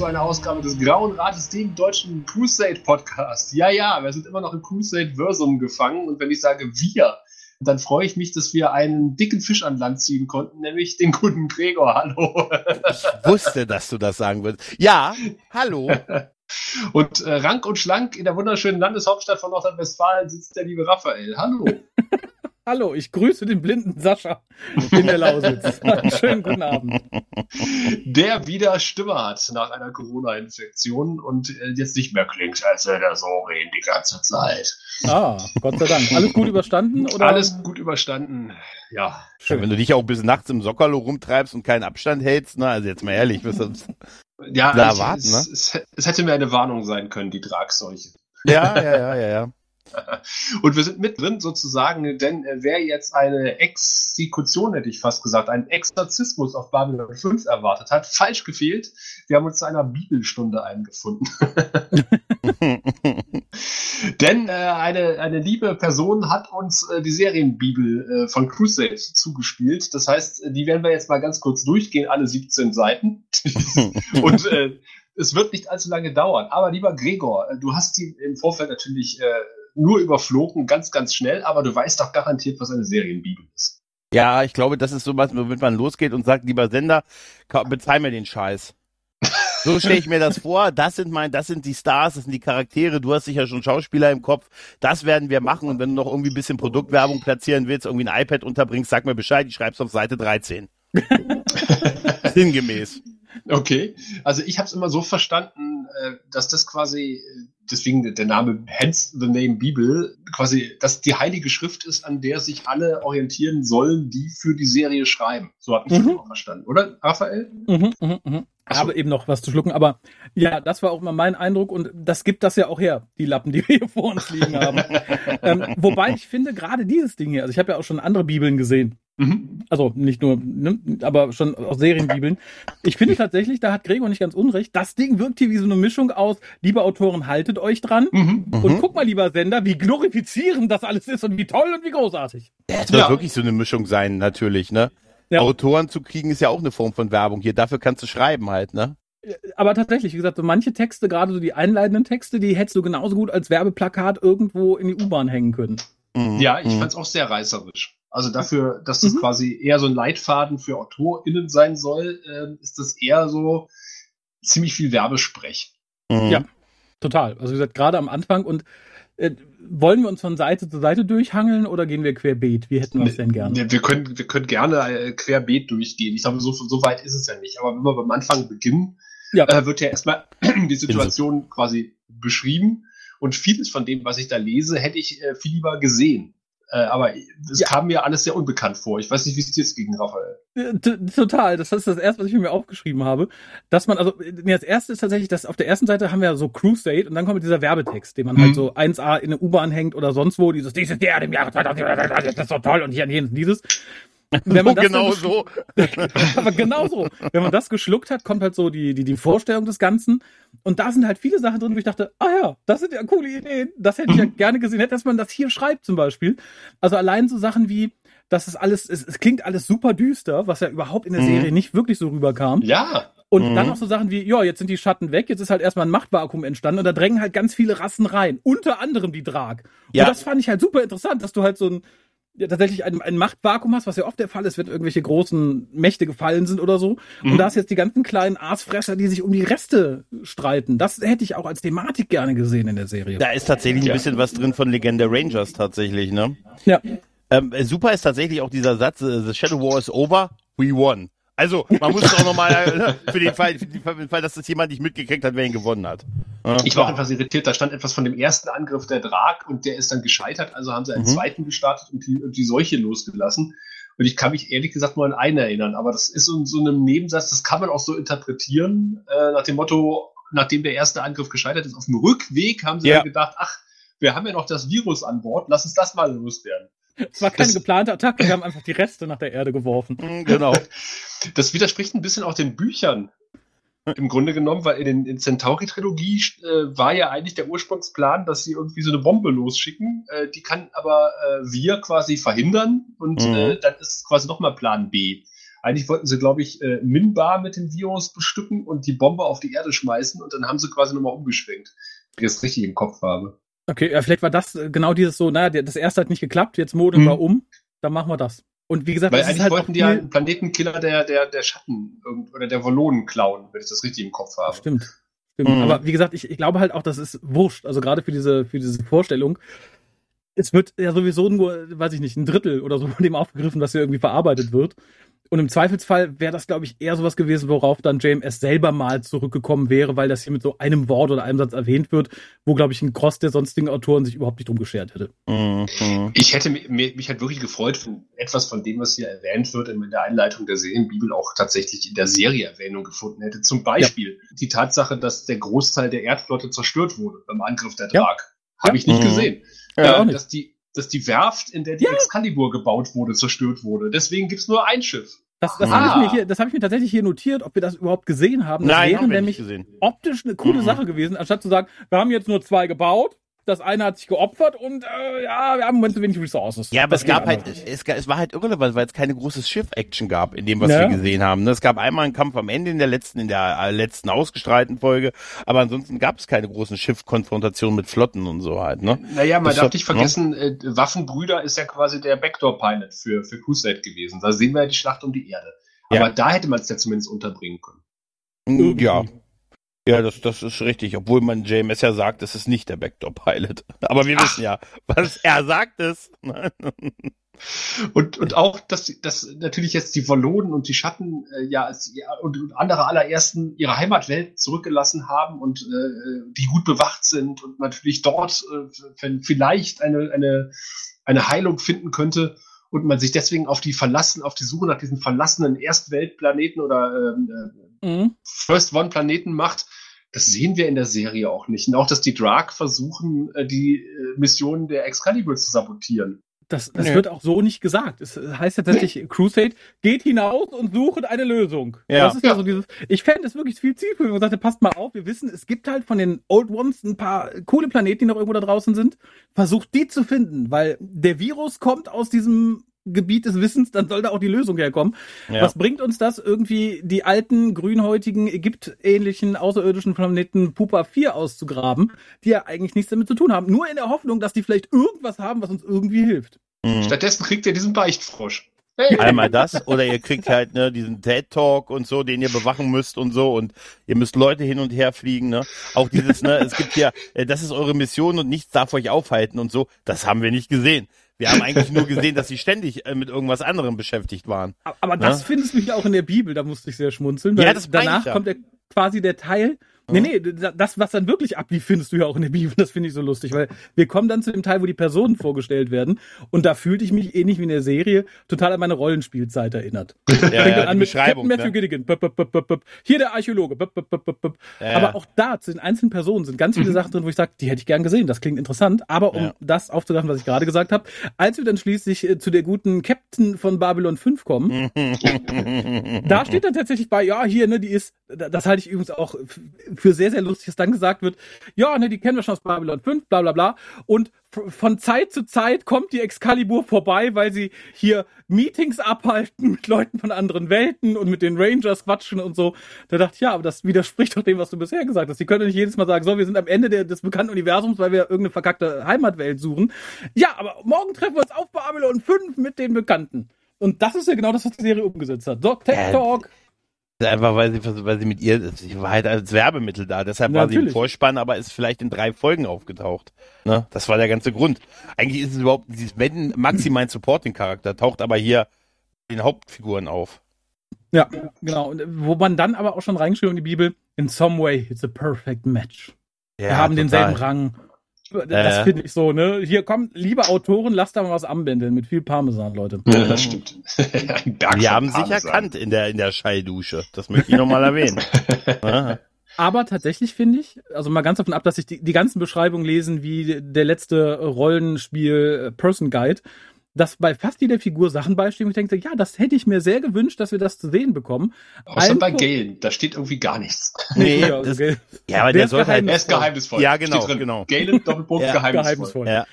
zu einer Ausgabe des Grauen Rates, dem deutschen Crusade Podcast. Ja, ja, wir sind immer noch im Crusade-Versum gefangen und wenn ich sage wir, dann freue ich mich, dass wir einen dicken Fisch an Land ziehen konnten, nämlich den guten Gregor. Hallo. Ich wusste, dass du das sagen würdest. Ja, hallo. Und äh, rank und schlank in der wunderschönen Landeshauptstadt von Nordrhein-Westfalen sitzt der liebe Raphael. Hallo. Hallo, ich grüße den blinden Sascha in der Lausitz. Schönen guten Abend. Der wieder Stimme hat nach einer Corona-Infektion und äh, jetzt nicht mehr klingt, als er so reden die ganze Zeit. Ah, Gott sei Dank. Alles gut überstanden? Oder? Alles gut überstanden, ja. Schön. Wenn du dich auch bis nachts im Sockerlo rumtreibst und keinen Abstand hältst, ne? Also jetzt mal ehrlich, wirst du ja, da warten, ne? Es, es, es hätte mir eine Warnung sein können, die Tragseuche. Ja, ja, ja, ja, ja. Und wir sind mittendrin sozusagen, denn äh, wer jetzt eine Exekution, hätte ich fast gesagt, einen Exorzismus auf Babylon 5 erwartet hat, falsch gefehlt. Wir haben uns zu einer Bibelstunde eingefunden. denn äh, eine, eine liebe Person hat uns äh, die Serienbibel äh, von Crusade zugespielt. Das heißt, die werden wir jetzt mal ganz kurz durchgehen, alle 17 Seiten. Und äh, es wird nicht allzu lange dauern. Aber lieber Gregor, du hast die im Vorfeld natürlich nur überflogen, ganz, ganz schnell, aber du weißt doch garantiert, was eine Serienbibel ist. Ja, ich glaube, das ist so was, womit man losgeht und sagt, lieber Sender, bezahl mir den Scheiß. So stelle ich mir das vor. Das sind mein, das sind die Stars, das sind die Charaktere. Du hast sicher schon Schauspieler im Kopf. Das werden wir machen. Und wenn du noch irgendwie ein bisschen Produktwerbung platzieren willst, irgendwie ein iPad unterbringst, sag mir Bescheid. Ich schreib's auf Seite 13. Sinngemäß. Okay, also ich habe es immer so verstanden, äh, dass das quasi, äh, deswegen der Name Hence the Name Bibel, quasi, dass die heilige Schrift ist, an der sich alle orientieren sollen, die für die Serie schreiben. So habe ich mhm. das auch verstanden, oder, Raphael? Mhm, mh, mh. Ich habe eben noch was zu schlucken, aber ja, das war auch mal mein Eindruck und das gibt das ja auch her, die Lappen, die wir hier vor uns liegen haben. ähm, wobei ich finde, gerade dieses Ding hier, also ich habe ja auch schon andere Bibeln gesehen, Mhm. Also nicht nur, ne, aber schon aus Serienbibeln. Ich finde tatsächlich, da hat Gregor nicht ganz unrecht. Das Ding wirkt hier wie so eine Mischung aus, liebe Autoren, haltet euch dran. Mhm. Und mhm. guck mal, lieber Sender, wie glorifizierend das alles ist und wie toll und wie großartig. Das wird ja. wirklich so eine Mischung sein, natürlich, ne? Ja. Autoren zu kriegen ist ja auch eine Form von Werbung hier. Dafür kannst du schreiben halt, ne? Aber tatsächlich, wie gesagt, so manche Texte, gerade so die einleitenden Texte, die hättest du genauso gut als Werbeplakat irgendwo in die U-Bahn hängen können. Mhm. Ja, ich mhm. fand's auch sehr reißerisch. Also dafür, dass das mhm. quasi eher so ein Leitfaden für AutorInnen sein soll, äh, ist das eher so ziemlich viel Werbesprech. Mhm. Ja, total. Also wie gesagt, gerade am Anfang und äh, wollen wir uns von Seite zu Seite durchhangeln oder gehen wir querbeet? Wie hätten wir es denn gerne? Wir können, wir können gerne äh, querbeet durchgehen. Ich glaube, so, so weit ist es ja nicht. Aber wenn wir beim Anfang beginnen, ja. äh, wird ja erstmal die Situation quasi beschrieben. Und vieles von dem, was ich da lese, hätte ich äh, viel lieber gesehen. Äh, aber es ja. kam mir alles sehr unbekannt vor. Ich weiß nicht, wie es jetzt gegen Raphael. Total. Das ist das erste, was ich mir aufgeschrieben habe. Dass man, also, nee, das erste ist tatsächlich, dass auf der ersten Seite haben wir so Crusade und dann kommt dieser Werbetext, den man halt mhm. halt so 1A in eine U-Bahn hängt oder sonst wo, dieses, dieses Jahr, dem Jahr, das ist doch toll und hier, hier dieses. Wenn man das genau so. aber genau so. Wenn man das geschluckt hat, kommt halt so die, die, die Vorstellung des Ganzen. Und da sind halt viele Sachen drin, wo ich dachte, ah ja, das sind ja coole Ideen. Das hätte ich ja gerne gesehen, hätte, dass man das hier schreibt zum Beispiel. Also allein so Sachen wie, dass es alles, es, es klingt alles super düster, was ja überhaupt in der mhm. Serie nicht wirklich so rüberkam. Ja. Und mhm. dann noch so Sachen wie, ja, jetzt sind die Schatten weg, jetzt ist halt erstmal ein Machtvakuum entstanden und da drängen halt ganz viele Rassen rein. Unter anderem die Drag. Ja. Und das fand ich halt super interessant, dass du halt so ein, ja, tatsächlich ein, ein Machtvakuum hast, was ja oft der Fall ist, wenn irgendwelche großen Mächte gefallen sind oder so. Mhm. Und da ist jetzt die ganzen kleinen Aasfresser, die sich um die Reste streiten. Das hätte ich auch als Thematik gerne gesehen in der Serie. Da ist tatsächlich ein bisschen was drin von Legende Rangers tatsächlich, ne? Ja. Ähm, super ist tatsächlich auch dieser Satz, äh, The Shadow War is over, we won. Also, man muss auch nochmal, ne, für den Fall, für den Fall, dass das jemand nicht mitgekriegt hat, wer ihn gewonnen hat. Ich war auch etwas irritiert, da stand etwas von dem ersten Angriff der Drag und der ist dann gescheitert, also haben sie einen mhm. zweiten gestartet und die, und die Seuche losgelassen. Und ich kann mich ehrlich gesagt nur an einen erinnern, aber das ist so, so einem Nebensatz, das kann man auch so interpretieren, äh, nach dem Motto, nachdem der erste Angriff gescheitert ist, auf dem Rückweg haben sie ja. dann gedacht, ach, wir haben ja noch das Virus an Bord, lass uns das mal loswerden. Es war keine das, geplante Attacke, wir haben einfach die Reste nach der Erde geworfen. Mhm, genau. Das widerspricht ein bisschen auch den Büchern. Im Grunde genommen, weil in, den, in Centauri-Trilogie äh, war ja eigentlich der Ursprungsplan, dass sie irgendwie so eine Bombe losschicken. Äh, die kann aber äh, wir quasi verhindern und mhm. äh, dann ist quasi nochmal Plan B. Eigentlich wollten sie, glaube ich, äh, Minbar mit dem Virus bestücken und die Bombe auf die Erde schmeißen und dann haben sie quasi nochmal umgeschwenkt. Wenn ich das richtig im Kopf habe. Okay, ja, vielleicht war das äh, genau dieses so, naja, das erste hat nicht geklappt, jetzt modeln Hm. wir um, dann machen wir das. Und wie gesagt, Weil das ist eigentlich halt wollten auch die ja einen Planetenkiller der, der, der Schatten oder der Volonen klauen, wenn ich das richtig im Kopf habe. Stimmt. Stimmt. Mhm. Aber wie gesagt, ich, ich glaube halt auch, das ist wurscht. Also gerade für diese, für diese Vorstellung. Es wird ja sowieso nur, weiß ich nicht, ein Drittel oder so von dem aufgegriffen, was hier irgendwie verarbeitet wird. Und im Zweifelsfall wäre das, glaube ich, eher sowas gewesen, worauf dann JMS selber mal zurückgekommen wäre, weil das hier mit so einem Wort oder einem Satz erwähnt wird, wo, glaube ich, ein Gross der sonstigen Autoren sich überhaupt nicht drum geschert hätte. Mhm. Ich hätte mi- mir, mich halt wirklich gefreut, wenn etwas von dem, was hier erwähnt wird, in der Einleitung der Serienbibel auch tatsächlich in der Serie Erwähnung gefunden hätte. Zum Beispiel die Tatsache, dass der Großteil der Erdflotte zerstört wurde beim Angriff der Ja. Drag. Habe ich nicht Mhm. gesehen. Ja, auch Äh, nicht. dass, die, dass die Werft, in der die Ja. Excalibur gebaut wurde, zerstört wurde. Deswegen gibt's nur ein Schiff. Das, das Ah. habe ich mir hier, das habe ich mir tatsächlich hier notiert, ob wir das überhaupt gesehen haben. Das Nein, wäre haben wir nicht nämlich gesehen. optisch eine coole Mhm. Sache gewesen, anstatt zu sagen, wir haben jetzt nur zwei gebaut, das eine hat sich geopfert und äh, ja, wir haben im Moment zu wenig Resources. Ja, aber Das es gab halt, es, es war halt irrelevant, weil es keine große Schiff-Action gab in dem, was Ja. wir gesehen haben. ne? Es gab einmal einen Kampf am Ende in der letzten, in der äh, letzten ausgestrahlten Folge, aber ansonsten gab es keine großen Schiffkonfrontationen mit Flotten und so halt, ne? Naja, man Das darf hat- nicht vergessen, äh, Waffenbrüder ist ja quasi der Backdoor-Pilot für, für Crusade gewesen. Da sehen wir ja die Schlacht um die Erde. Ja. Aber da hätte man es ja zumindest unterbringen können. Ja. Ja, das, das ist richtig, obwohl man JMS ja sagt, es ist nicht der Backdoor-Pilot. Aber wir wissen ja, was er sagt es. Und, und auch, dass, dass natürlich jetzt die Wallonen und die Schatten äh, ja, als, ja und, und andere allerersten ihre Heimatwelt zurückgelassen haben und äh, die gut bewacht sind und natürlich dort äh, vielleicht eine, eine, eine Heilung finden könnte und man sich deswegen auf die verlassen, auf die Suche nach diesen verlassenen Erstweltplaneten oder ähm, äh, Mhm. First One Planeten macht, das sehen wir in der Serie auch nicht. Und auch, dass die Drag versuchen, äh, die äh, Missionen der Excalibur zu sabotieren. Das, das wird auch so nicht gesagt. Es heißt ja tatsächlich, Crusade geht hinaus und sucht eine Lösung. Ja. Das ist ja, Ja. so dieses, ich fände es wirklich viel zielführender und sagte, passt mal auf, wir wissen, es gibt halt von den Old Ones ein paar coole Planeten, die noch irgendwo da draußen sind. Versucht die zu finden, weil der Virus kommt aus diesem Gebiet des Wissens, dann soll da auch die Lösung herkommen. Ja. Was bringt uns das, irgendwie die alten, grünhäutigen, Ägypt-ähnlichen, außerirdischen Planeten Pupa 4 auszugraben, die ja eigentlich nichts damit zu tun haben? Nur in der Hoffnung, dass die vielleicht irgendwas haben, was uns irgendwie hilft. Mhm. Stattdessen kriegt ihr diesen Beichtfrosch. Hey, Einmal das oder ihr kriegt halt ne, diesen TED Talk und so, den ihr bewachen müsst und so und ihr müsst Leute hin und her fliegen. Ne? Auch dieses, ne, es gibt ja, äh, das ist eure Mission und nichts darf euch aufhalten und so. Das haben wir nicht gesehen. Wir haben eigentlich nur gesehen, dass sie ständig äh, mit irgendwas anderem beschäftigt waren. Aber- Aber das Ja. findest du ja auch in der Bibel, da musste ich sehr schmunzeln. Ja, das danach kommt ja quasi der Teil. Nee, nee, da- das, was dann wirklich ablief, findest du ja auch in der Bibel. Das finde ich so lustig, weil wir kommen dann zu dem Teil, wo die Personen vorgestellt werden. Und da fühlte ich mich ähnlich wie in der Serie total an meine Rollenspielzeit erinnert. Ja, Fängt ja, dann an mit. Captain Matthew Ne? Gilligan. Bup, bup, bup. Hier der Archäologe. Ja, Aber auch da, zu den einzelnen Personen sind ganz viele Sachen drin, wo ich sage, die hätte ich gern gesehen. Das klingt interessant. Aber um Ja. das aufzugreifen, was ich gerade gesagt habe, als wir dann schließlich äh, zu der guten Captain von Babylon 5 kommen, da steht dann tatsächlich bei, ja, hier, ne, die ist, das halte ich übrigens auch für sehr, sehr lustig, dass dann gesagt wird, ja, ne, die kennen wir schon aus Babylon 5, bla bla bla. Und von Zeit zu Zeit kommt die Excalibur vorbei, weil sie hier Meetings abhalten mit Leuten von anderen Welten und mit den Rangers quatschen und so. Da dachte ich, ja, aber das widerspricht doch dem, was du bisher gesagt hast. Die können doch nicht jedes Mal sagen, so, wir sind am Ende der, des bekannten Universums, weil wir irgendeine verkackte Heimatwelt suchen. Ja, aber morgen treffen wir uns auf Babylon 5 mit den Bekannten. Und das ist ja genau das, was die Serie umgesetzt hat. So, Tech Talk. Einfach weil sie, weil sie mit ihr, sie war halt als Werbemittel da, deshalb Ja, war sie im. Vorspann, aber ist vielleicht in drei Folgen aufgetaucht. Ne? Das war der ganze Grund. Eigentlich ist es überhaupt, sie ist wenn maximal ein Supporting-Charakter, taucht aber hier den Hauptfiguren auf. Ja, genau. Und äh, wo man dann aber auch schon reingeschrieben in die Bibel, in some way, it's a perfect match. Wir haben denselben Rang. Das Äh. finde ich so, ne? Hier kommt, liebe Autoren, lasst da mal was anbändeln mit viel Parmesan, Leute. Ja, das stimmt. Ein Berg Wir haben sich Parmesan. erkannt in der, in der Scheidusche. Das möchte ich nochmal erwähnen. Aber tatsächlich finde ich, also mal ganz davon ab, dass ich die, die ganzen Beschreibungen lesen, wie der letzte Rollenspiel Person Guide, dass bei fast jeder Figur Sachen beistehen, wo ich denke, ja, das hätte ich mir sehr gewünscht, dass wir das zu sehen bekommen. Außer Allen bei Galen, da steht irgendwie gar nichts. Nee, ja, das- gell. ja, aber der ist soll halt? Er ist geheimnisvoll. Ja, genau, Steht drin. genau. Galen, Doppelpunkt, Ja, geheimnisvoll. geheimnisvoll. ja.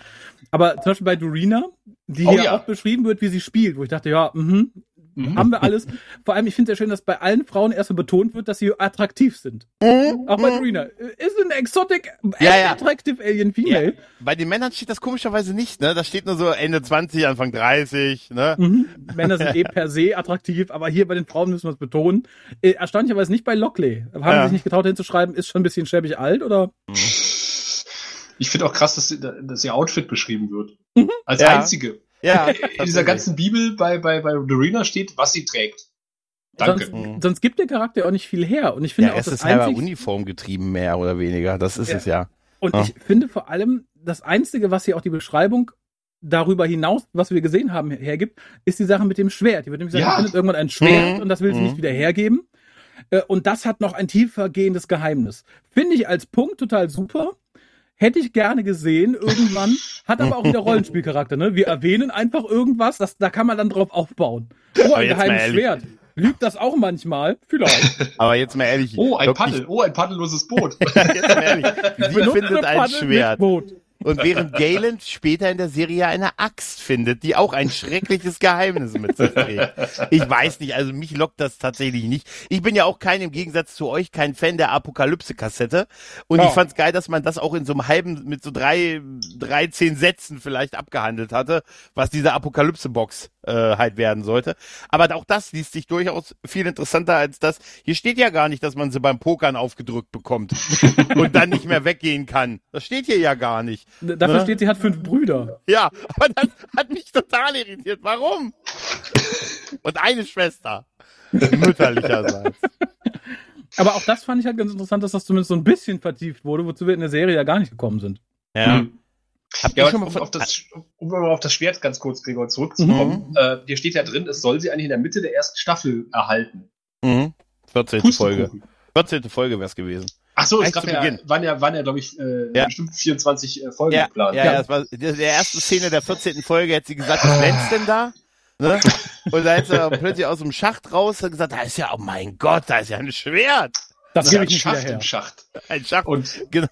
Aber zum Beispiel bei Dorina, die Oh hier ja. auch beschrieben wird, wie sie spielt, wo ich dachte, ja, mhm, Mhm. Haben wir alles. Vor allem, ich finde es sehr schön, dass bei allen Frauen erstmal betont wird, dass sie attraktiv sind. Mhm. Auch bei Marina. Ist ein exotic, ja, ja. attractive alien female. Ja. Bei den Männern steht das komischerweise nicht, ne? Da steht nur so Ende 20, Anfang 30, ne? Mhm. Männer sind eh per se attraktiv, aber hier bei den Frauen müssen wir es betonen. Äh, erstaunlicherweise nicht bei Lockley. Haben ja. sie sich nicht getraut hinzuschreiben, ist schon ein bisschen schäbig alt, oder? Ich finde auch krass, dass, dass ihr Outfit beschrieben wird. Mhm. Als einzige. Ja, in dieser ganzen Bibel bei, bei, bei Dorina steht, was sie trägt. Danke. Sonst, mhm. sonst gibt der Charakter auch nicht viel her. Und ich finde ja, auch es ist halber Uniform getrieben, mehr oder weniger. Das ist ja. es ja. Und ja. ich finde vor allem, das Einzige, was hier auch die Beschreibung darüber hinaus, was wir gesehen haben, hergibt, ist die Sache mit dem Schwert. Hier wird nämlich sagen, ja. findet irgendwann ein Schwert mhm. und das will sie mhm. nicht wieder hergeben. Äh, und das hat noch ein tiefer gehendes Geheimnis. Finde ich als Punkt total super. Hätte ich gerne gesehen irgendwann, hat aber auch wieder Rollenspielcharakter. Ne? Wir erwähnen einfach irgendwas, das, da kann man dann drauf aufbauen. Oh, ein geheimes Schwert. Lügt das auch manchmal? Vielleicht. Aber jetzt mal ehrlich. Oh, ein Paddel. Oh, ein paddelloses Boot. jetzt mal ehrlich. Sie findet ein Schwert. Und während Galen später in der Serie eine Axt findet, die auch ein schreckliches Geheimnis mit sich trägt. Ich weiß nicht, also mich lockt das tatsächlich nicht. Ich bin ja auch kein, im Gegensatz zu euch, kein Fan der Apokalypse-Kassette. Und oh. ich fand's geil, dass man das auch in so einem halben, mit so drei, dreizehn Sätzen vielleicht abgehandelt hatte, was diese Apokalypse-Box halt werden sollte. Aber auch das liest sich durchaus viel interessanter als das. Hier steht ja gar nicht, dass man sie beim Pokern aufgedrückt bekommt und dann nicht mehr weggehen kann. Das steht hier ja gar nicht. Dafür ne? steht, sie hat fünf Brüder. Ja, aber das hat mich total irritiert. Warum? Und eine Schwester. Mütterlicherseits. Aber auch das fand ich halt ganz interessant, dass das zumindest so ein bisschen vertieft wurde, wozu wir in der Serie ja gar nicht gekommen sind. Ja. Mhm. Ja, um, auf das, um mal auf das Schwert ganz kurz, Gregor, zurückzukommen. Mhm. Äh, hier steht ja drin, es soll sie eigentlich in der Mitte der ersten Staffel erhalten. Mhm. 14. Folge. 14. Folge wäre es gewesen. Ach so, es gab ja, waren ja, waren ja, glaube ich, äh, ja. bestimmt 24 äh, Folgen ja, geplant. Ja, ja, das war der erste Szene der 14. Folge, hat sie gesagt, was glänzt denn da? Ne? Und da hat sie plötzlich aus dem Schacht raus und gesagt, da ist ja, oh mein Gott, da ist ja ein Schwert. Das ist ein Schacht im Schacht. Ein Schacht. Und genau.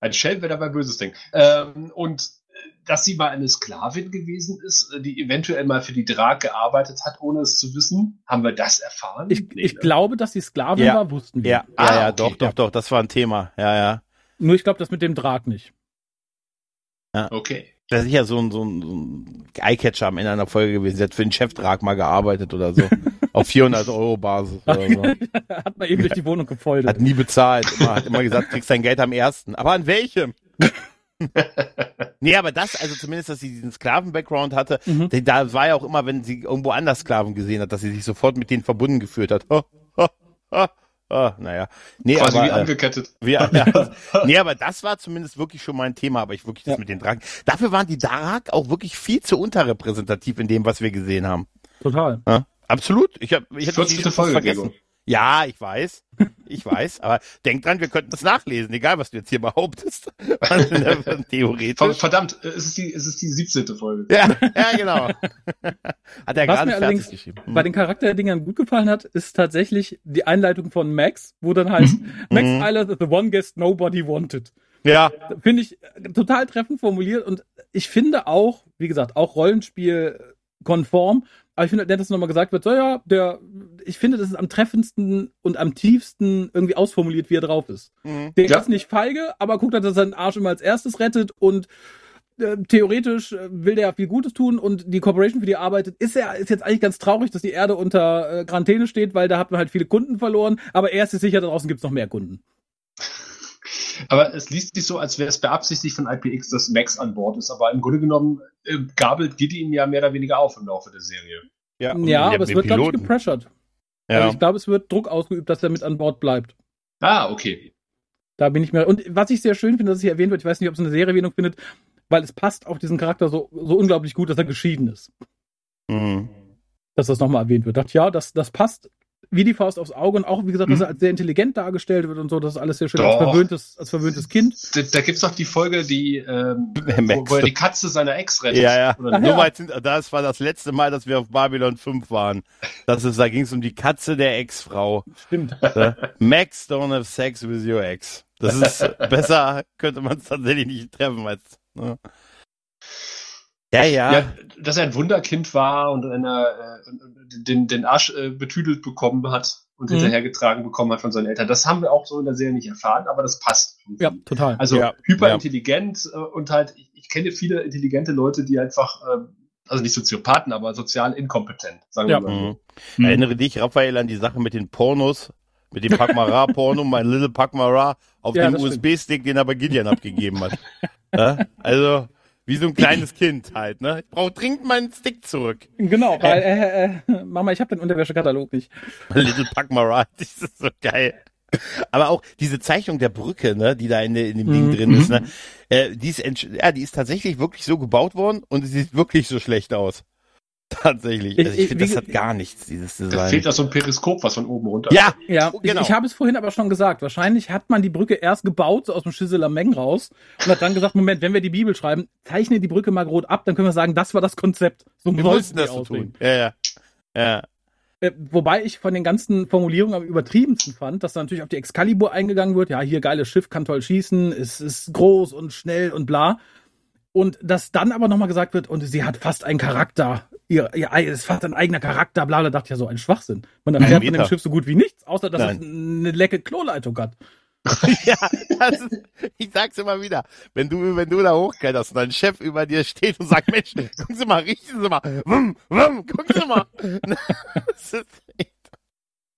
Ein Schelm wäre dabei böses Ding. Ähm, und äh, dass sie mal eine Sklavin gewesen ist, äh, die eventuell mal für die Drag gearbeitet hat, ohne es zu wissen. Haben wir das erfahren? Ich, nee, ich ne? glaube, dass sie Sklavin ja. war, wussten wir. Ja, ah, ja, ja okay. doch, doch, doch, das war ein Thema. Ja, ja. Nur ich glaube, das mit dem Drag nicht. Ja. Okay. Das ist ja so ein, so ein, so ein Eyecatcher am Ende einer Folge gewesen. Sie hat für den Chefdrag mal gearbeitet oder so. Auf 400 Euro Basis oder so. hat man eben durch die Wohnung gefolgt. Hat nie bezahlt. Immer, hat immer gesagt, kriegst dein Geld am ersten. Aber an welchem? nee, aber das, also zumindest, dass sie diesen Sklaven-Background hatte, mhm. da war ja auch immer, wenn sie irgendwo anders Sklaven gesehen hat, dass sie sich sofort mit denen verbunden geführt hat. Oh, oh, oh, Ah, naja. Nee, Quasi aber, wie äh, angekettet. Wie, ja, nee, aber das war zumindest wirklich schon mal ein Thema, aber ich wirklich das ja. mit den Drachen. Dafür waren die Darak auch wirklich viel zu unterrepräsentativ in dem, was wir gesehen haben. Total. Ja, absolut. Ich habe ich hätte die Folge vergessen. Ja, ich weiß. Ich weiß. Aber denk dran, wir könnten das nachlesen, egal was du jetzt hier behauptest. Theoretisch. Verdammt, es ist die, es ist die 17. Folge. Ja, ja genau. Hat er gerade fertig geschrieben. Bei den Charakterdingern gut gefallen hat, ist tatsächlich die Einleitung von Max, wo dann heißt, mhm. Max mhm. Island is the one guest nobody wanted. Ja. Finde ich total treffend formuliert und ich finde auch, wie gesagt, auch Rollenspiel konform aber ich finde, nett, dass nochmal gesagt wird, so ja, der, ich finde, das ist am treffendsten und am tiefsten irgendwie ausformuliert, wie er drauf ist. Mhm. Der ja. ist nicht feige, aber guckt, dass er seinen Arsch immer als erstes rettet und äh, theoretisch äh, will der ja viel Gutes tun und die Corporation, für die er arbeitet, ist er ist jetzt eigentlich ganz traurig, dass die Erde unter äh, Quarantäne steht, weil da hat man halt viele Kunden verloren, aber er ist sich sicher, da draußen gibt's noch mehr Kunden. Aber es liest sich so, als wäre es beabsichtigt von IPX, dass Max an Bord ist. Aber im Grunde genommen äh, gabelt Giddy ihn ja mehr oder weniger auf im Laufe der Serie. Ja, ja aber es wird, glaube ich, gepressured. Ja. Also ich glaube, es wird Druck ausgeübt, dass er mit an Bord bleibt. Ah, okay. Da bin ich mir. Und was ich sehr schön finde, dass es hier erwähnt wird, ich weiß nicht, ob es eine Serie-Erwähnung findet, weil es passt auf diesen Charakter so, so unglaublich gut, dass er geschieden ist. Mhm. Dass das nochmal erwähnt wird. Ich dachte, ja, das, das passt wie die Faust aufs Auge und auch, wie gesagt, dass er mhm. als sehr intelligent dargestellt wird und so, das ist alles sehr schön als verwöhntes, als verwöhntes Kind. Da, da gibt's doch die Folge, die, ähm, wo, wo, er die Katze seiner Ex rettet. Ja, ja. Oder so weit sind, das war das letzte Mal, dass wir auf Babylon 5 waren. Das ist, da ging's um die Katze der Ex-Frau. Stimmt. Max, don't have sex with your ex. Das ist, besser könnte man es tatsächlich nicht treffen als, ne? Ja, ja. Ja, dass er ein Wunderkind war und einer, äh, den, den Arsch äh, betüdelt bekommen hat und Mhm. hinterhergetragen bekommen hat von seinen Eltern. Das haben wir auch so in der Serie nicht erfahren, aber das passt. irgendwie. Ja, total. Also Ja, hyperintelligent äh, und halt, ich, ich kenne viele intelligente Leute, die einfach, äh, also nicht Soziopathen, aber sozial inkompetent, sagen Ja. wir mal. Mhm. Mhm. Erinnere dich, Raphael, an die Sache mit den Pornos, mit dem Pakmara-Porno, mein Little Pakmara, auf Ja, dem USB-Stick, den er bei Gideon abgegeben hat. ja? Also, wie so ein kleines Kind halt, ne? Ich brauche dringend meinen Stick zurück. Genau, weil, äh, äh, Mama, ich habe den Unterwäschekatalog nicht. Little Pakmara, das ist so geil. Aber auch diese Zeichnung der Brücke, ne, die da in, in dem Ding Mhm. drin ist, ne, äh, die ist, ja, die ist tatsächlich wirklich so gebaut worden und sie sieht wirklich so schlecht aus. Tatsächlich. Ich- Also ich ich- finde, das hat gar nichts, dieses Da Design. fehlt da so ein Periskop, was von oben runter. Ja, Ja, genau. ich, ich habe es vorhin aber schon gesagt. Wahrscheinlich hat man die Brücke erst gebaut, so aus dem Schisseler Meng raus, und hat dann gesagt, Moment, wenn wir die Bibel schreiben, zeichne die Brücke mal grob ab, dann können wir sagen, das war das Konzept. So wir mussten das so tun. Ja, ja. Ja. Äh, wobei ich von den ganzen Formulierungen am übertriebensten fand, dass da natürlich auf die Excalibur eingegangen wird. Ja, hier geiles Schiff, kann toll schießen, es ist groß und schnell und bla. Und dass dann aber nochmal gesagt wird, und sie hat fast einen Charakter. Ihr, ihr Ei ist fast ein eigener Charakter, bla, bla, dachte ich ja so ein Schwachsinn. Man erfährt von dem. Schiff so gut wie nichts, außer dass Nein. es eine lecke Kloleitung hat. ja, das ist, ich sag's immer wieder. Wenn du, wenn du da hochkletterst und dein Chef über dir steht und sagt, Mensch, gucken Sie mal, riechen Sie mal, wumm, wumm, gucken Sie mal. Das ist echt,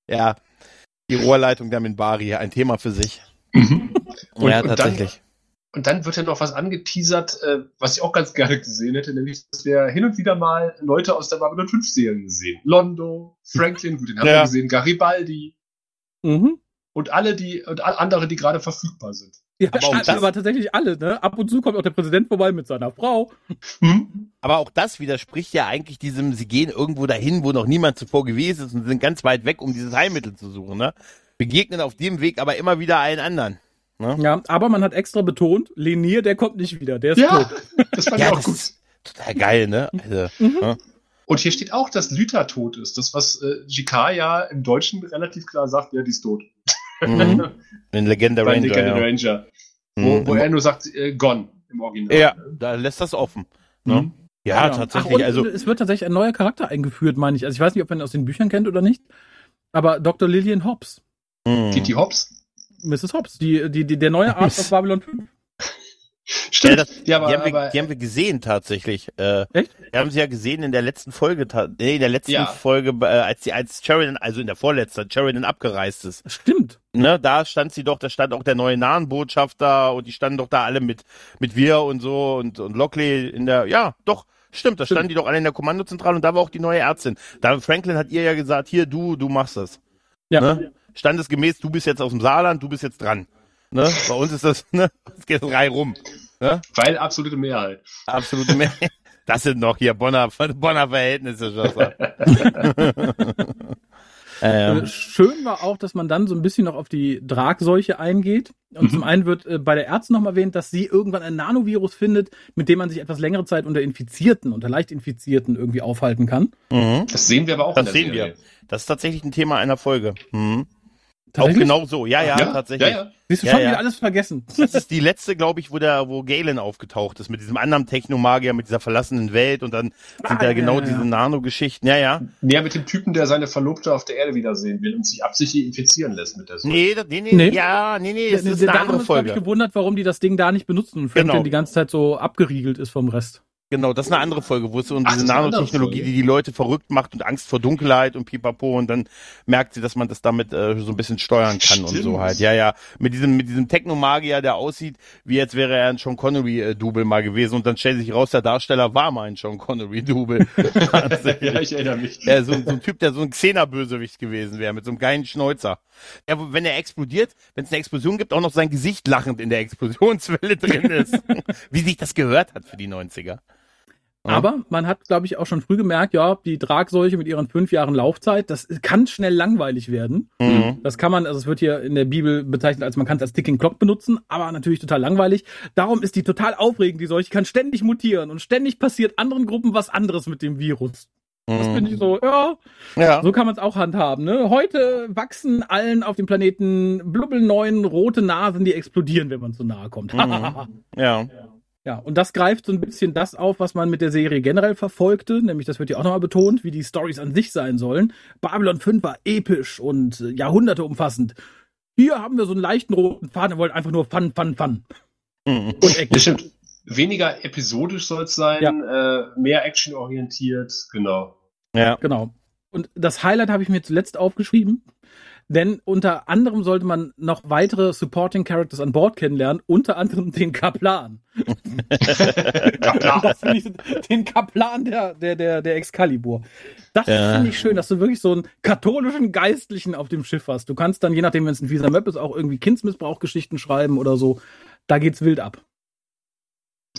ja, die Rohrleitung der Minbari, ein Thema für sich. Mhm. Und- ja, und dann- tatsächlich. Und dann wird ja noch was angeteasert, äh, was ich auch ganz gerne gesehen hätte, nämlich, dass wir hin und wieder mal Leute aus der Babylon 5 Serien sehen. Londo, Franklin, gut, den haben Ja. wir gesehen, Garibaldi Mhm. und alle, die, und all- andere, die gerade verfügbar sind. Ja, Aber auch aber, tatsächlich alle, ne? Ab und zu kommt auch der Präsident vorbei mit seiner Frau. Hm? Aber auch das widerspricht ja eigentlich diesem, sie gehen irgendwo dahin, wo noch niemand zuvor gewesen ist und sind ganz weit weg, um dieses Heilmittel zu suchen, ne? Begegnen auf dem Weg aber immer wieder allen anderen. Ja, aber man hat extra betont, Lenier, der kommt nicht wieder, der ist Ja, tot. das fand Ja, ich auch das gut. ist total geil, ne? Also, Mhm. ja. Und hier steht auch, dass Lyta tot ist. Das, was äh, JK ja im Deutschen relativ klar sagt, ja, die ist tot. Mhm. In Legende Bei Ranger. The Ja. Ranger. Wo, Mhm. wo er nur sagt, äh, gone im Original. ja, da lässt das offen. Ne? Mhm. Ja, Ach, tatsächlich. und also, es wird tatsächlich ein neuer Charakter eingeführt, meine ich. Also ich weiß nicht, ob man ihn aus den Büchern kennt oder nicht. Aber Dr. Lillian Hobbs, mh. Kitty Hobbs. Mrs. Hobbs, die, die, die, der neue Arzt aus Babylon 5. Ja, Stimmt. das, Ja, aber, die, haben wir, aber die haben wir gesehen tatsächlich. Äh, Echt? Wir haben sie ja gesehen in der letzten Folge, nee, in der letzten Ja. Folge, äh, als die als Sheridan, also in der vorletzten, Sheridan abgereist ist. Stimmt. Ne, da stand sie doch, da stand auch der neue Nahenbotschafter und die standen doch da alle mit mit wir und so und und Lockley in der, ja, doch, stimmt, da Stimmt. standen die doch alle in der Kommandozentrale und da war auch die neue Ärztin. Da Franklin hat ihr ja gesagt, hier du, du machst das. Ja. Ne? Standesgemäß, du bist jetzt aus dem Saarland, du bist jetzt dran. Ne? Bei uns ist das, ne, es geht Reihe rum. Ne? weil absolute Mehrheit. Absolute Mehr. Das sind noch hier Bonner, Bonner Verhältnisse, Schlosser. ähm, Äh, Schön war auch, dass man dann so ein bisschen noch auf die Dragseuche eingeht. Und Mhm. zum einen wird äh, bei der Ärztin noch mal erwähnt, dass sie irgendwann ein Nanovirus findet, mit dem man sich etwas längere Zeit unter Infizierten, unter Leichtinfizierten irgendwie aufhalten kann. mhm. Das sehen wir aber auch Das in der sehen Serie. wir. Das ist tatsächlich ein Thema einer Folge. Mhm. Auch genau so. Ja, ja, tatsächlich. Ja, ja. Siehst du Ja, schon ja. wieder alles vergessen. Das ist die letzte, glaube ich, wo der, wo Galen aufgetaucht ist, mit diesem anderen Technomagier, mit dieser verlassenen Welt und dann Ah, sind da ja, genau ja, diese ja. Nano-Geschichten. Ja, ja. Ja, mit dem Typen, der seine Verlobte auf der Erde wiedersehen will und sich absichtlich infizieren lässt mit der Sucht. Nee, nee, nee, Nee. ja, nee, nee, das Da- ist eine andere glaub ich, Folge. gewundert, warum die das Ding da nicht benutzen und Franklin Genau. die ganze Zeit so abgeriegelt ist vom Rest. Genau, das ist eine andere Folge, wo es um Ach, diese Nanotechnologie, die die Leute verrückt macht und Angst vor Dunkelheit und pipapo und dann merkt sie, dass man das damit äh, so ein bisschen steuern kann und Stimmt. so halt. Ja, ja, mit diesem mit diesem Technomagier, der aussieht, wie jetzt wäre er ein Sean Connery äh, Double mal gewesen und dann stellt sich raus, der Darsteller war mal ein Sean Connery Double. ja, ich erinnere mich. Ja, so, so ein Typ, der so ein Xena-Bösewicht gewesen wäre, mit so einem geilen Schnäuzer. Ja, wenn er explodiert, wenn es eine Explosion gibt, auch noch sein Gesicht lachend in der Explosionswelle drin ist. Wie sich das gehört hat für die 90er. Ja. Aber man hat, glaube ich, auch schon früh gemerkt, ja, die Dragseuche mit ihren fünf Jahren Laufzeit, das kann schnell langweilig werden. Mhm. Das kann man, also es wird hier in der Bibel bezeichnet, als man kann es als Ticking Clock benutzen, aber natürlich total langweilig. Darum ist die total aufregend, die Seuche kann ständig mutieren und ständig passiert anderen Gruppen was anderes mit dem Virus. Das Mhm. finde ich so, ja, Ja. so kann man es auch handhaben. Ne? Heute wachsen allen auf dem Planeten blubbelneuen rote Nasen, die explodieren, wenn man zu nahe kommt. Mhm. Ja. Ja, und das greift so ein bisschen das auf, was man mit der Serie generell verfolgte, nämlich das wird ja auch nochmal betont, wie die Stories an sich sein sollen. Babylon 5 war episch und äh, Jahrhunderte umfassend. Hier haben wir so einen leichten roten Faden, wir wollen einfach nur Fun, Fun, Fun. Mhm. Und Action. Stimmt. Weniger episodisch soll es sein, ja. äh, mehr actionorientiert, genau. Ja. Genau. Und das Highlight habe ich mir zuletzt aufgeschrieben. Denn unter anderem sollte man noch weitere Supporting Characters an Bord kennenlernen, unter anderem den Kaplan. Kaplan. Ich, den Kaplan der, der, der, der Excalibur. Das ja. finde ich schön, dass du wirklich so einen katholischen Geistlichen auf dem Schiff hast. Du kannst dann, je nachdem, wenn es ein fieser Möb ist, auch irgendwie Kindsmissbrauchgeschichten schreiben oder so. Da geht's wild ab.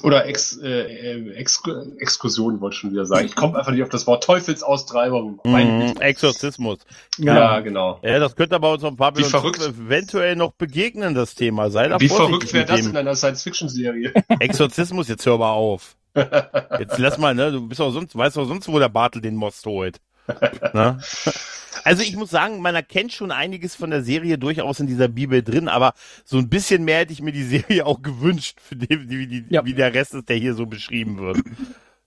Oder Ex, äh, Ex, Exkursion wollte ich schon wieder sagen. Ich komme einfach nicht auf das Wort Teufelsaustreibung. Mm, Exorzismus. Ja, ja, genau. Ja, das könnte aber uns auf Babylon verrückt, eventuell noch begegnen, das Thema. Sei da Wie verrückt wäre das in einer Science-Fiction-Serie? Exorzismus, jetzt hör mal auf. Jetzt lass mal, ne? Du bist auch sonst, weißt auch sonst, wo der Bartel den Most holt. Ne? Also ich muss sagen, man erkennt schon einiges von der Serie durchaus in dieser Bibel drin, aber so ein bisschen mehr hätte ich mir die Serie auch gewünscht, für die, wie, die, ja. wie der Rest ist, der hier so beschrieben wird.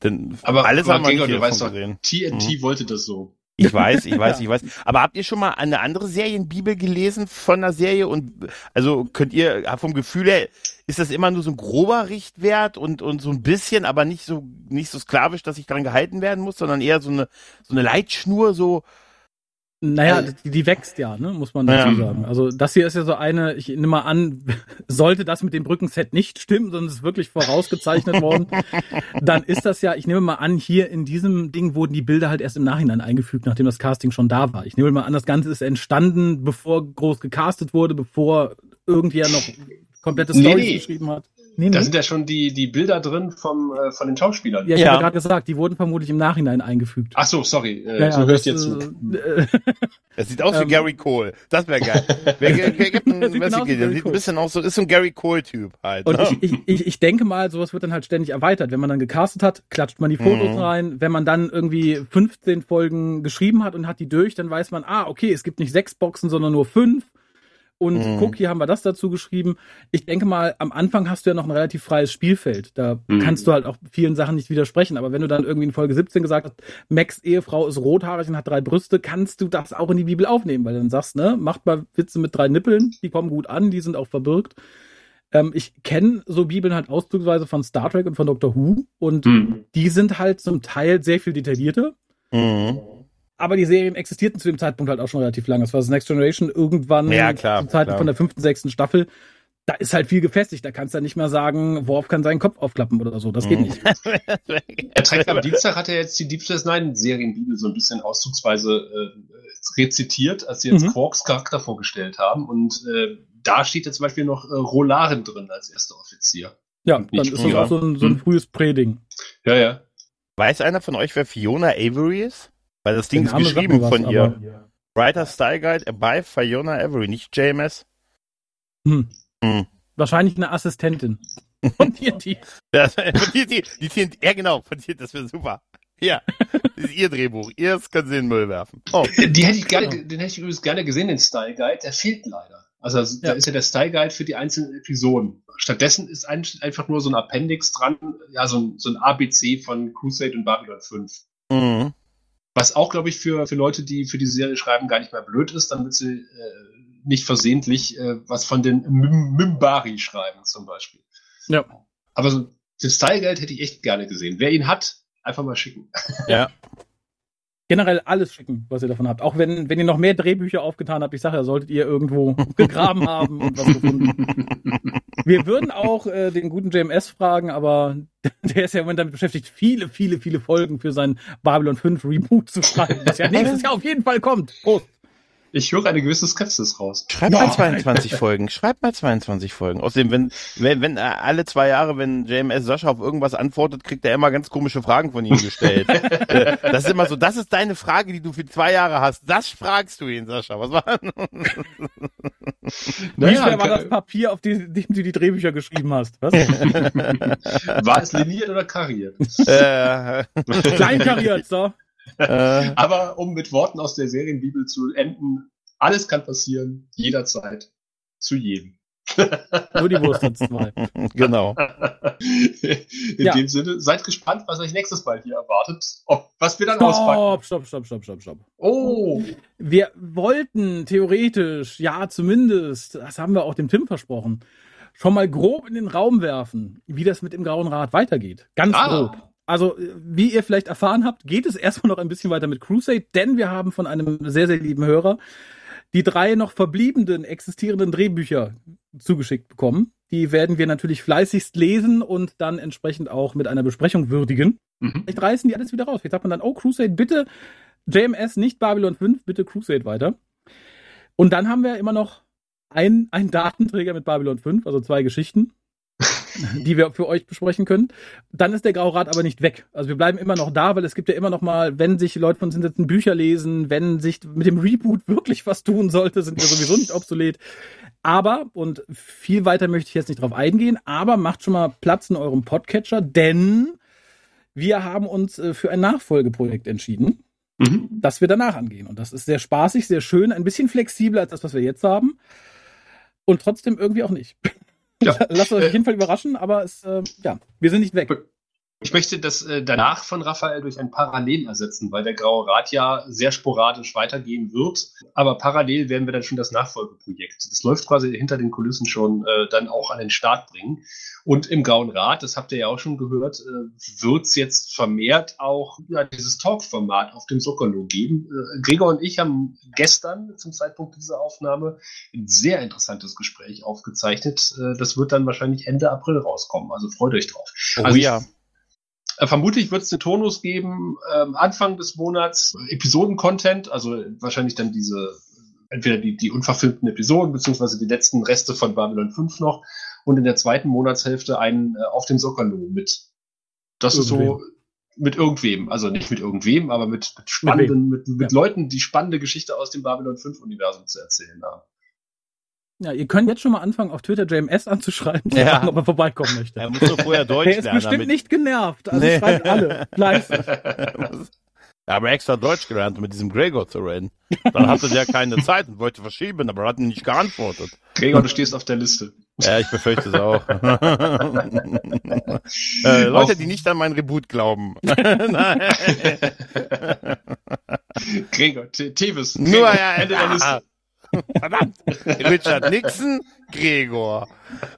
Denn aber, alles aber haben wir Gregor, nicht du weißt doch, gesehen. TNT mhm. wollte das so. Ich weiß, ich weiß, ich weiß. Aber habt ihr schon mal eine andere Serienbibel gelesen von der Serie? Und also könnt ihr vom Gefühl her, ist das immer nur so ein grober Richtwert und, und so ein bisschen, aber nicht so, nicht so sklavisch, dass ich daran gehalten werden muss, sondern eher so eine, so eine Leitschnur, so, naja, äh, die, die wächst ja, ne, muss man dazu ja. sagen. Also das hier ist ja so eine, ich nehme mal an, sollte das mit dem Brückenset nicht stimmen, sondern es ist wirklich vorausgezeichnet worden, dann ist das ja, ich nehme mal an, hier in diesem Ding wurden die Bilder halt erst im Nachhinein eingefügt, nachdem das Casting schon da war. Ich nehme mal an, das Ganze ist entstanden, bevor groß gecastet wurde, bevor irgendwer noch komplette Storys nee, nee. geschrieben hat. Nee, da sind ja schon die, die Bilder drin vom, äh, von den Schauspielern. Ja, ich ja. habe gerade gesagt, die wurden vermutlich im Nachhinein eingefügt. Ach so, sorry. Äh, ja, so hörst du jetzt zu. Äh, das sieht aus wie ähm, Gary Cole. Das wäre geil. wer, wer, gibt ein, das sieht, genau sieht ein bisschen aus so, ist so ein Gary Cole-Typ halt. Und ne? ich, ich, ich, ich denke mal, sowas wird dann halt ständig erweitert. Wenn man dann gecastet hat, klatscht man die Fotos mhm. rein. Wenn man dann irgendwie 15 Folgen geschrieben hat und hat die durch, dann weiß man, ah, okay, es gibt nicht sechs Boxen, sondern nur fünf und mhm. guck, hier haben wir das dazu geschrieben. Ich denke mal, am Anfang hast du ja noch ein relativ freies Spielfeld. Da mhm. kannst du halt auch vielen Sachen nicht widersprechen. Aber wenn du dann irgendwie in Folge 17 gesagt hast, Max Ehefrau ist rothaarig und hat drei Brüste, kannst du das auch in die Bibel aufnehmen, weil du dann sagst, ne, macht mal Witze mit drei Nippeln, die kommen gut an, die sind auch verbirgt. Ähm, ich kenne so Bibeln halt ausdrucksweise von Star Trek und von Doctor Who und mhm. die sind halt zum Teil sehr viel detaillierter. Mhm aber die Serien existierten zu dem Zeitpunkt halt auch schon relativ lange. Es war das Next Generation irgendwann ja, klar, zur Zeit von der fünften, sechsten Staffel. Da ist halt viel gefestigt. Da kannst du ja nicht mehr sagen, Worf kann seinen Kopf aufklappen oder so. Das geht nicht. er trägt am Dienstag hat er jetzt die Deep Space Nine Serienbibel so ein bisschen auszugsweise äh, rezitiert, als sie jetzt mhm. Quarks Charakter vorgestellt haben. Und äh, da steht jetzt zum Beispiel noch äh, Rolaren drin als erster Offizier. Ja, dann ist das auch so ein, so ein hm. frühes Preding. Ja, ja. Weiß einer von euch, wer Fiona Avery ist? Weil das Ding ist geschrieben was, von ihr. Ja. Writer Style Guide by Fiona Avery, nicht JMS. Hm. Hm. Wahrscheinlich eine Assistentin. Von dir, die. Das, von dir, die, die, die, ja, genau, von dir, das wäre super. Ja, das ist ihr Drehbuch. Ihr könnt sie in den Müll werfen. Oh. Die hätte ich gerne, den hätte ich übrigens gerne gesehen, den Style Guide. Der fehlt leider. Also, ja. da ist ja der Style Guide für die einzelnen Episoden. Stattdessen ist einfach nur so ein Appendix dran, ja, so ein, so ein ABC von Crusade und Babylon 5. Mhm. Was auch, glaube ich, für, für Leute, die für die Serie schreiben, gar nicht mehr blöd ist, damit sie äh, nicht versehentlich äh, was von den Mimbari schreiben, zum Beispiel. Ja. Aber so den Style Guide hätte ich echt gerne gesehen. Wer ihn hat, einfach mal schicken. Ja. generell alles schicken, was ihr davon habt. Auch wenn, wenn ihr noch mehr Drehbücher aufgetan habt, ich sage ja, solltet ihr irgendwo gegraben haben und was gefunden. Wir würden auch äh, den guten JMS fragen, aber der ist ja im Moment damit beschäftigt, viele, viele, viele Folgen für sein Babylon 5 Reboot zu schreiben, das ja nächstes Jahr auf jeden Fall kommt. Prost. Ich höre eine gewisse Skepsis raus. Schreib mal 22 Folgen. Schreib mal 22 Folgen. Außerdem, wenn, wenn, wenn äh, alle zwei Jahre, wenn JMS Sascha auf irgendwas antwortet, kriegt er immer ganz komische Fragen von ihm gestellt. Äh, das ist immer so, das ist deine Frage, die du für zwei Jahre hast. Das fragst du ihn, Sascha. Was war? Wie schwer war das Papier, auf dem du die Drehbücher geschrieben hast? Was? War es liniert oder kariert? Äh, Klein kariert, so. Äh. Aber um mit Worten aus der Serienbibel zu enden, alles kann passieren, jederzeit, zu jedem. Nur die Wurst hat's zwei. Genau. In Ja. dem Sinne, seid gespannt, was euch nächstes Mal hier erwartet. Oh, was wir dann auspacken. Stopp, stopp, stopp, stopp, stopp, stopp. Oh, Wir wollten theoretisch, ja, zumindest, das haben wir auch dem Tim versprochen, schon mal grob in den Raum werfen, wie das mit dem Grauen Rad weitergeht. Ganz Ah. grob. Also, äh, wie ihr vielleicht erfahren habt, geht es erstmal noch ein bisschen weiter mit Crusade, denn wir haben von einem sehr, sehr lieben Hörer die drei noch verbliebenen existierenden Drehbücher zugeschickt bekommen. Die werden wir natürlich fleißigst lesen und dann entsprechend auch mit einer Besprechung würdigen. Mhm. Vielleicht reißen die alles wieder raus. Vielleicht sagt man dann, oh, Crusade, bitte JMS, nicht Babylon 5, bitte Crusade weiter. Und dann haben wir immer noch ein, ein Datenträger mit Babylon 5, also zwei Geschichten, die wir für euch besprechen können. Dann ist der Graurat aber nicht weg. Also wir bleiben immer noch da, weil es gibt ja immer noch mal, wenn sich Leute von uns hinsetzen, Bücher lesen, wenn sich mit dem Reboot wirklich was tun sollte, sind wir sowieso nicht obsolet. Aber, und viel weiter möchte ich jetzt nicht drauf eingehen, aber macht schon mal Platz in eurem Podcatcher, denn wir haben uns äh, für ein Nachfolgeprojekt entschieden Mhm. das wir danach angehen. Und das ist sehr spaßig, sehr schön, ein bisschen flexibler als das, was wir jetzt haben. Und trotzdem irgendwie auch nicht. Ja. Lasst euch Äh, auf jeden Fall überraschen, aber es, äh, ja, wir sind nicht weg. Ich möchte das äh, danach von Raphael durch ein Parallel ersetzen, weil der Graue Rat ja sehr sporadisch weitergehen wird. Aber parallel werden wir dann schon das Nachfolgeprojekt. Das läuft quasi hinter den Kulissen schon äh, dann auch an den Start bringen. Und im Grauen Rat, das habt ihr ja auch schon gehört, äh, wird es jetzt vermehrt auch ja, dieses Talk-Format auf dem Sokolo geben. Äh, Gregor und ich haben gestern zum Zeitpunkt dieser Aufnahme ein sehr interessantes Gespräch aufgezeichnet. Das wird dann wahrscheinlich Ende April rauskommen. Also freut euch drauf. Oh Also ich- ja. Äh, Vermutlich wird es den Tonus geben, ähm, Anfang des Monats Episoden-Content, also wahrscheinlich dann diese, entweder die, die unverfilmten Episoden, beziehungsweise die letzten Reste von Babylon 5 noch und in der zweiten Monatshälfte einen äh, auf dem Sockerlo mit. Das ist so Irgendwem. mit irgendwem, also nicht mit irgendwem, aber mit, mit spannenden, mit, mit, Ja. Leuten, die spannende Geschichte aus dem Babylon 5-Universum zu erzählen haben. Ja, ihr könnt jetzt schon mal anfangen, auf Twitter JMS anzuschreiben, zu Ja. fragen, ob er vorbeikommen möchte. Er muss doch vorher Deutsch Der ist lernen. bestimmt damit- nicht genervt. Also Nee. schreibt alle. Fleißig. Er hat aber extra Deutsch gelernt, um mit diesem Gregor zu reden. Dann hatte der keine Zeit und wollte verschieben, aber hat nicht geantwortet. Gregor, du stehst auf der Liste. Ja, ich befürchte es auch. äh, Leute, die nicht an mein Reboot glauben. Nein. Gregor, Te- Tevis. Nur ja, Ende der Liste. Verdammt. Richard Nixon, Gregor.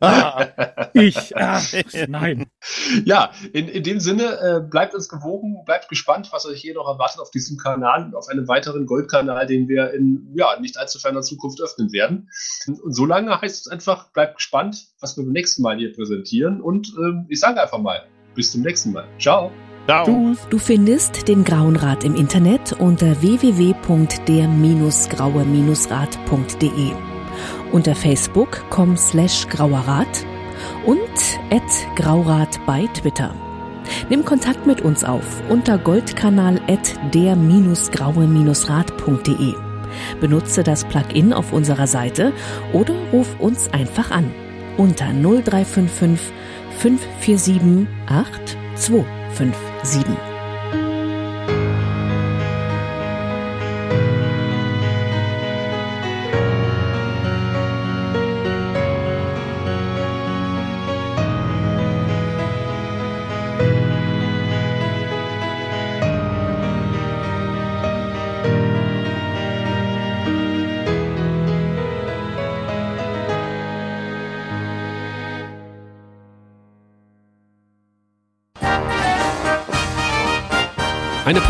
Ah, Ich. Ah, nein. Ja, in, in dem Sinne, äh, bleibt uns gewogen, bleibt gespannt, was euch hier noch erwartet auf diesem Kanal und auf einem weiteren Goldkanal, den wir in ja, nicht allzu ferner Zukunft öffnen werden. Und solange heißt es einfach, bleibt gespannt, was wir beim nächsten Mal hier präsentieren. Und ähm, ich sage einfach mal, bis zum nächsten Mal. Ciao. Ciao. Du findest den Grauen Rat im Internet unter www.der-grauer-rat.de unter facebook.com slash grauerrat und at graurat bei Twitter. Nimm Kontakt mit uns auf unter goldkanal at der-graue-rat.de. Benutze das Plugin auf unserer Seite oder ruf uns einfach an unter 0355 547 825. 7.